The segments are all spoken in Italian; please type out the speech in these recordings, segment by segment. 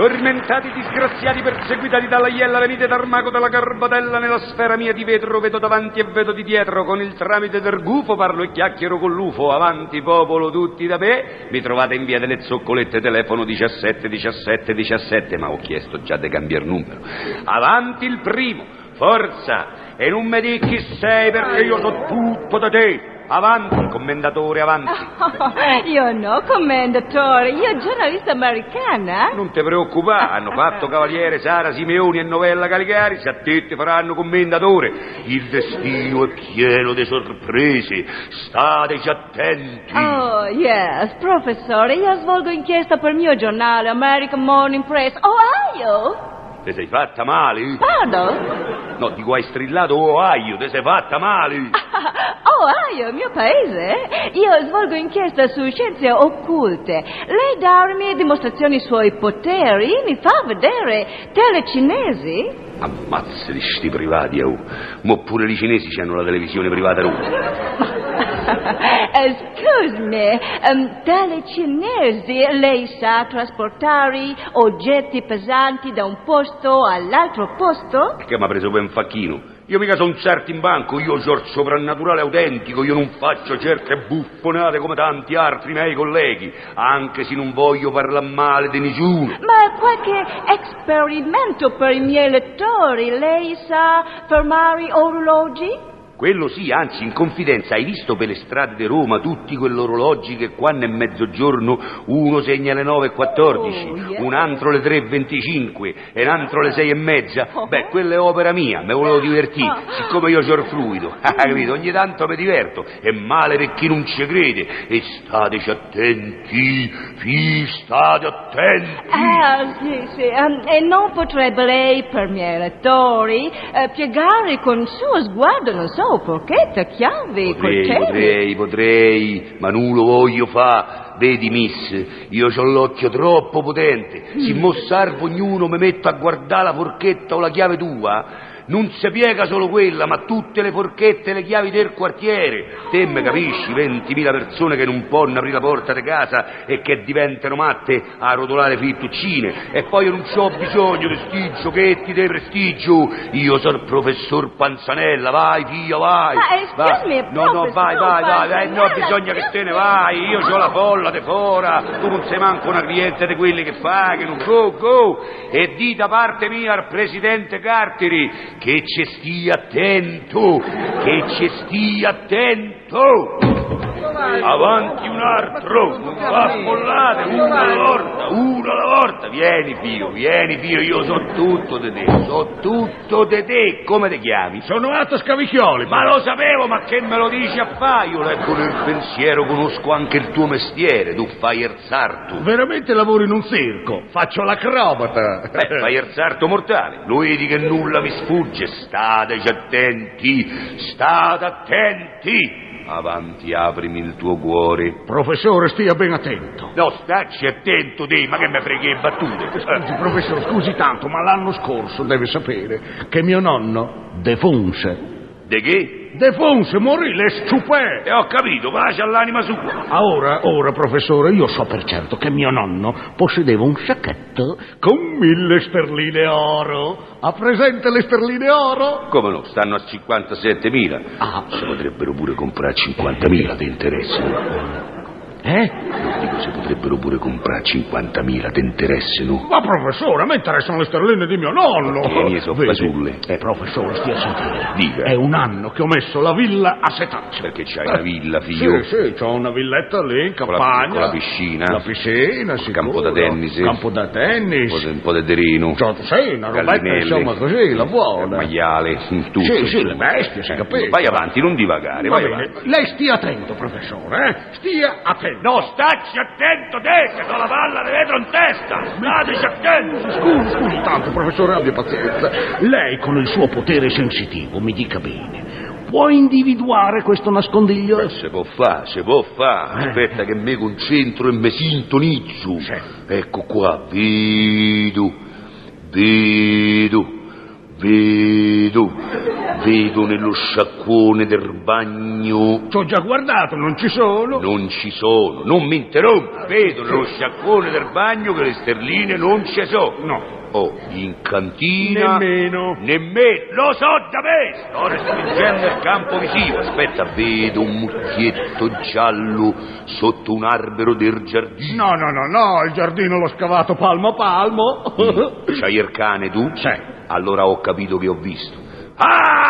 Tormentati, disgraziati, perseguitati dalla iella, venite dal mago della Garbatella nella sfera mia di vetro, vedo davanti e vedo di dietro, con il tramite del gufo parlo e chiacchiero con l'ufo, avanti popolo tutti da me, mi trovate in via delle zoccolette, telefono 17 17 17, ma ho chiesto già di cambiare numero. Avanti il primo, forza, e non mi dici chi sei perché io so tutto da te. Avanti, commendatore, avanti. io no, commendatore, io giornalista americana. Non ti preoccupare, hanno fatto Cavaliere Sara Simeoni e Novella Caligari, se a te ti faranno commendatore. Il destino è pieno di sorprese, stateci attenti. Oh, yes, professore, io svolgo inchiesta per il mio giornale American Morning Press, Ohio. Te sei fatta male? Pardon? No, dico hai strillato Ohio, te sei fatta male. Ohio, il mio paese? Io svolgo inchiesta su scienze occulte. Lei darmi dimostrazioni suoi poteri mi fa vedere telecinesi? Ammazza di sti privati, oh. Ma pure i cinesi hanno la televisione privata a Roma. Excuse me, um, telecinesi, lei sa trasportare oggetti pesanti da un posto all'altro posto? Che mi ha preso per un facchino? Io mica sono un certo in banco, io il soprannaturale autentico, io non faccio certe buffonate come tanti altri miei colleghi, anche se non voglio parlare male di nessuno. Ma qualche esperimento per i miei lettori, lei sa fermare orologi? Quello sì, anzi, in confidenza, hai visto per le strade di Roma tutti quell'orologi che quando è mezzogiorno uno segna le 9.14, Oh, yeah. un altro le 3.25 e un altro le 6 e mezza? Oh. Beh, quella è opera mia, me volevo divertire, Oh. siccome io c'ho il fluido, ah, capito? Ogni tanto mi diverto, è male per chi non ci crede, e stateci attenti, fi, state attenti. Ah, sì, sì. um, e non potrebbe lei, per miei lettori, eh, piegare con il suo sguardo, non so, forchetta, chiavi, Potrei, coltelli? potrei, potrei, ma non lo voglio fa. Vedi, miss, io ho l'occhio troppo potente. Se mo salvo ognuno mi metto a guardare la forchetta o la chiave tua, non si piega solo quella, ma tutte le forchette e le chiavi del quartiere. Te me capisci, 20.000 persone che non possono aprire la porta di casa e che diventano matte a rotolare fittuccine. E poi io non ho bisogno di sti giochetti di prestigio. Io sono il professor Panzanella, vai, figlio, vai. Ma, excuse vai. me, No, no, vai, vai, vai, vai, no, Panzanella, bisogna che che- te ne vai, io ho la folla de fora, tu non sei manco una cliente di quelli che pagano, go, go, e di da parte mia al presidente Carteri che ci stia attento, che ci stia attento. Avanti un altro, non fa bollate, uno alla volta, uno alla volta. Vieni, Pio, vieni, Pio, io so tutto di te, so tutto di te. Come ti chiami? Sono Atto Scavicchioli. Ma lo sapevo, ma che me lo dici a fare? Io leggo nel pensiero, conosco anche il tuo mestiere, tu fai il sarto. Veramente lavoro in un circo. Faccio l'acrobata. Beh, fai il sarto mortale. Lo vedi che nulla mi sfugge. Stateci attenti, state attenti. Avanti, aprimi il tuo cuore. Professore, stia ben attento. No, stacci attento te, ma che mi freghi le battute? Scusi, professore, scusi tanto, ma l'anno scorso deve sapere che mio nonno defunse. De che? Defunse, morì, le stupè. E ho capito, pace all'anima sua. Ah, Ora, ora, professore, io so per certo che mio nonno possedeva un sacchetto con mille sterline oro. Ha presente le sterline oro? Come no, stanno a 57.000. Ah. Si potrebbero pure comprare 50.000, ti interessa? Eh? Dico, si potrebbero pure comprare 50.000, ti interessano? Ma professore, a me interessano le sterline di mio nonno. Che ne so, Vedi? fasulle. Eh, professore, stia a sentire. Dica. È un anno che ho messo la villa a setaccia. Perché c'hai una villa, figlio? Sì, sì, ho una villetta lì in Con la- campagna. con la piscina. La piscina, Il campo da tennis. Campo da Un po' tennis. un po' de derino. Cioè, sì, una robetta, insomma, così, la buona. Il maiale, tutto. Sì, sì, le bestie, si Eh, capisce. Vai avanti, non divagare, Va vai bene. avanti. Lei stia attento, professore, eh? Stia attento. No, stacci attento te, che ho la palla di vetro in testa. Stateci attento. Scusi, scusi tanto, professore, abbia pazienza. Lei con il suo potere sensitivo mi dica bene. puoi individuare questo nascondiglio? Eh, se può fare, se può fare. Aspetta che mi concentro e mi sintonizzo. Sì. Ecco qua, vedo, vedo, vedo, vedo nello sciacquone del bagno. Ci ho già guardato, non ci sono. Non ci sono, non mi interrompa. Vedo nello sciacquone del bagno che le sterline non ci sono. No. Oh, in cantina. Nemmeno. Nemmeno. Lo so da me. Sto restringendo il campo visivo. Aspetta, vedo un mucchietto giallo sotto un albero del giardino. No, no, no, no, il giardino l'ho scavato palmo a palmo. C'hai il cane tu? Sì. Allora ho capito che ho visto. Ah,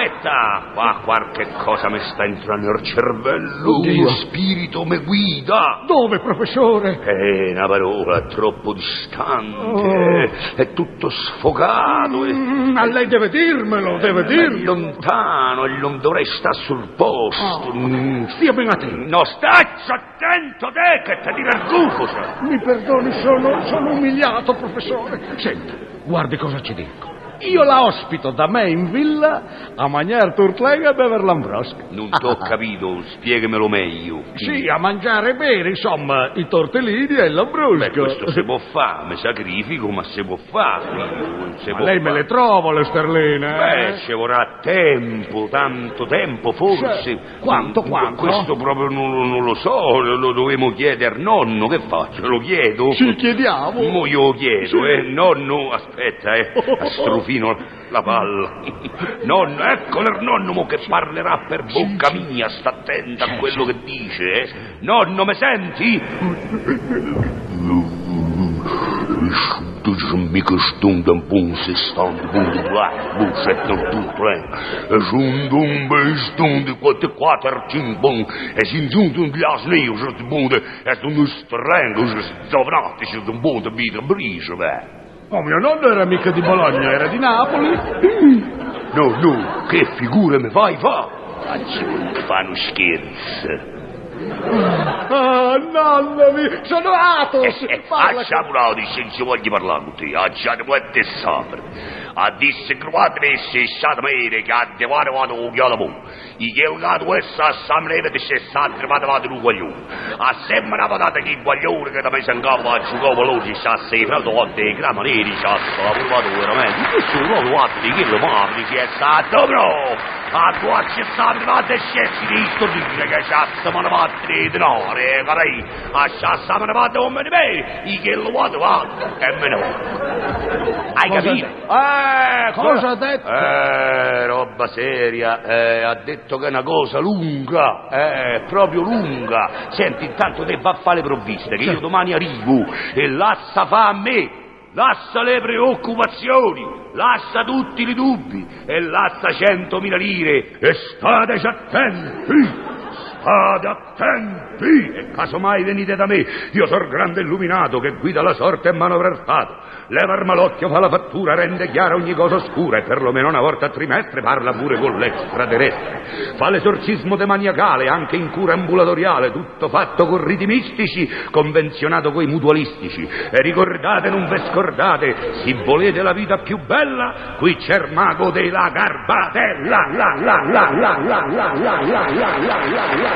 aspetta! Qua qualche cosa mi sta entrando nel cervello. Oddio. Uno spirito mi guida. Dove, professore? È una parola troppo distante. Oh. È tutto sfogato. e- Mm, Ma lei deve dirmelo, deve È dirlo. lontano e non dovrei stare sul posto. Mm. Stia ben attento. No, stacci attento te che ti diverguto. Mi perdoni, sono, sono umiliato, professore. Senta, guardi cosa ci dico. Io la ospito da me in villa a mangiare turtlega e bever l'ambrosca. Non t'ho capito, spiegamelo meglio. Sì, a mangiare e bere, insomma, i tortellini e l'ambrosca. Beh, questo si può fare, mi sacrifico, ma si può fare. si Ma può lei me fare. le trovo le sterline? Beh, eh? ci vorrà tempo, tanto tempo, forse. Sì. Quanto, Mm, quanto? Questo proprio non, non lo so, lo, dovevo chiedere al nonno, che faccio? Lo chiedo? Ci chiediamo. Mo io lo chiedo, Sì. eh. Nonno, aspetta, eh. fino alla palla. Nonno, ecco l'ernonimo che parlerà per bocca mia, sta attento a quello che dice. Eh. Nonno, mi senti? Duce-mi că stund în un se stund bun de blat, bun se tărtut plen. E sunt un băi stund de coate coate un bun, e sunt un un glas neu și bun de, e sunt un streng, și zdovrat și un bun de bine brijă, băi. Oh, mio nonno era mica di Bologna, era di Napoli. No, no, che figura mi fai fa? Anzi, fa uno scherzo. Ah, nonno mio, sono Atos! Eh, eh, Facciamo ah, una odissea, ci voglio parlare con te, ah, facciamo quante sapere. A dissecruatene e se sapere che ha devare vado un chialamo, i chielgato questo a samleve di sessantri vado vado un guaglione. A sempre una patata che guaglione che da me si incava a giocare veloce, c'ha sei freddo con dei grammaneri, c'ha la provata veramente. Questo è un uomo atto di chilo, ma mi si è stato proprio! A tua c'è stato arrivato e scessi di sto dire che sta mano patria di nore, carai. A sta mano patria come di me. I che lo vado va e me no. Hai capito? Eh, Cosa ha detto? Eh, roba seria. Eh, ha detto che è una cosa lunga. Eh, proprio lunga. Senti, intanto te va a fare le provviste, che io domani arrivo e lascia fa a me. Lascia le preoccupazioni, lascia tutti i dubbi e lascia centomila lire e state attenti. State attenti! E casomai venite da me, io sono grande illuminato che guida la sorte e. Leva il malocchio, fa la fattura, rende chiara ogni cosa oscura e perlomeno una volta a trimestre parla pure con l'extraterrestre. Fa l'esorcismo demaniacale, anche in cura ambulatoriale, tutto fatto con riti mistici, convenzionato coi mutualistici. E ricordate, non ve scordate, se volete la vita più bella, qui c'è il mago della garbatella. La, la, la, la, la, la, la, la, la, la, la, la,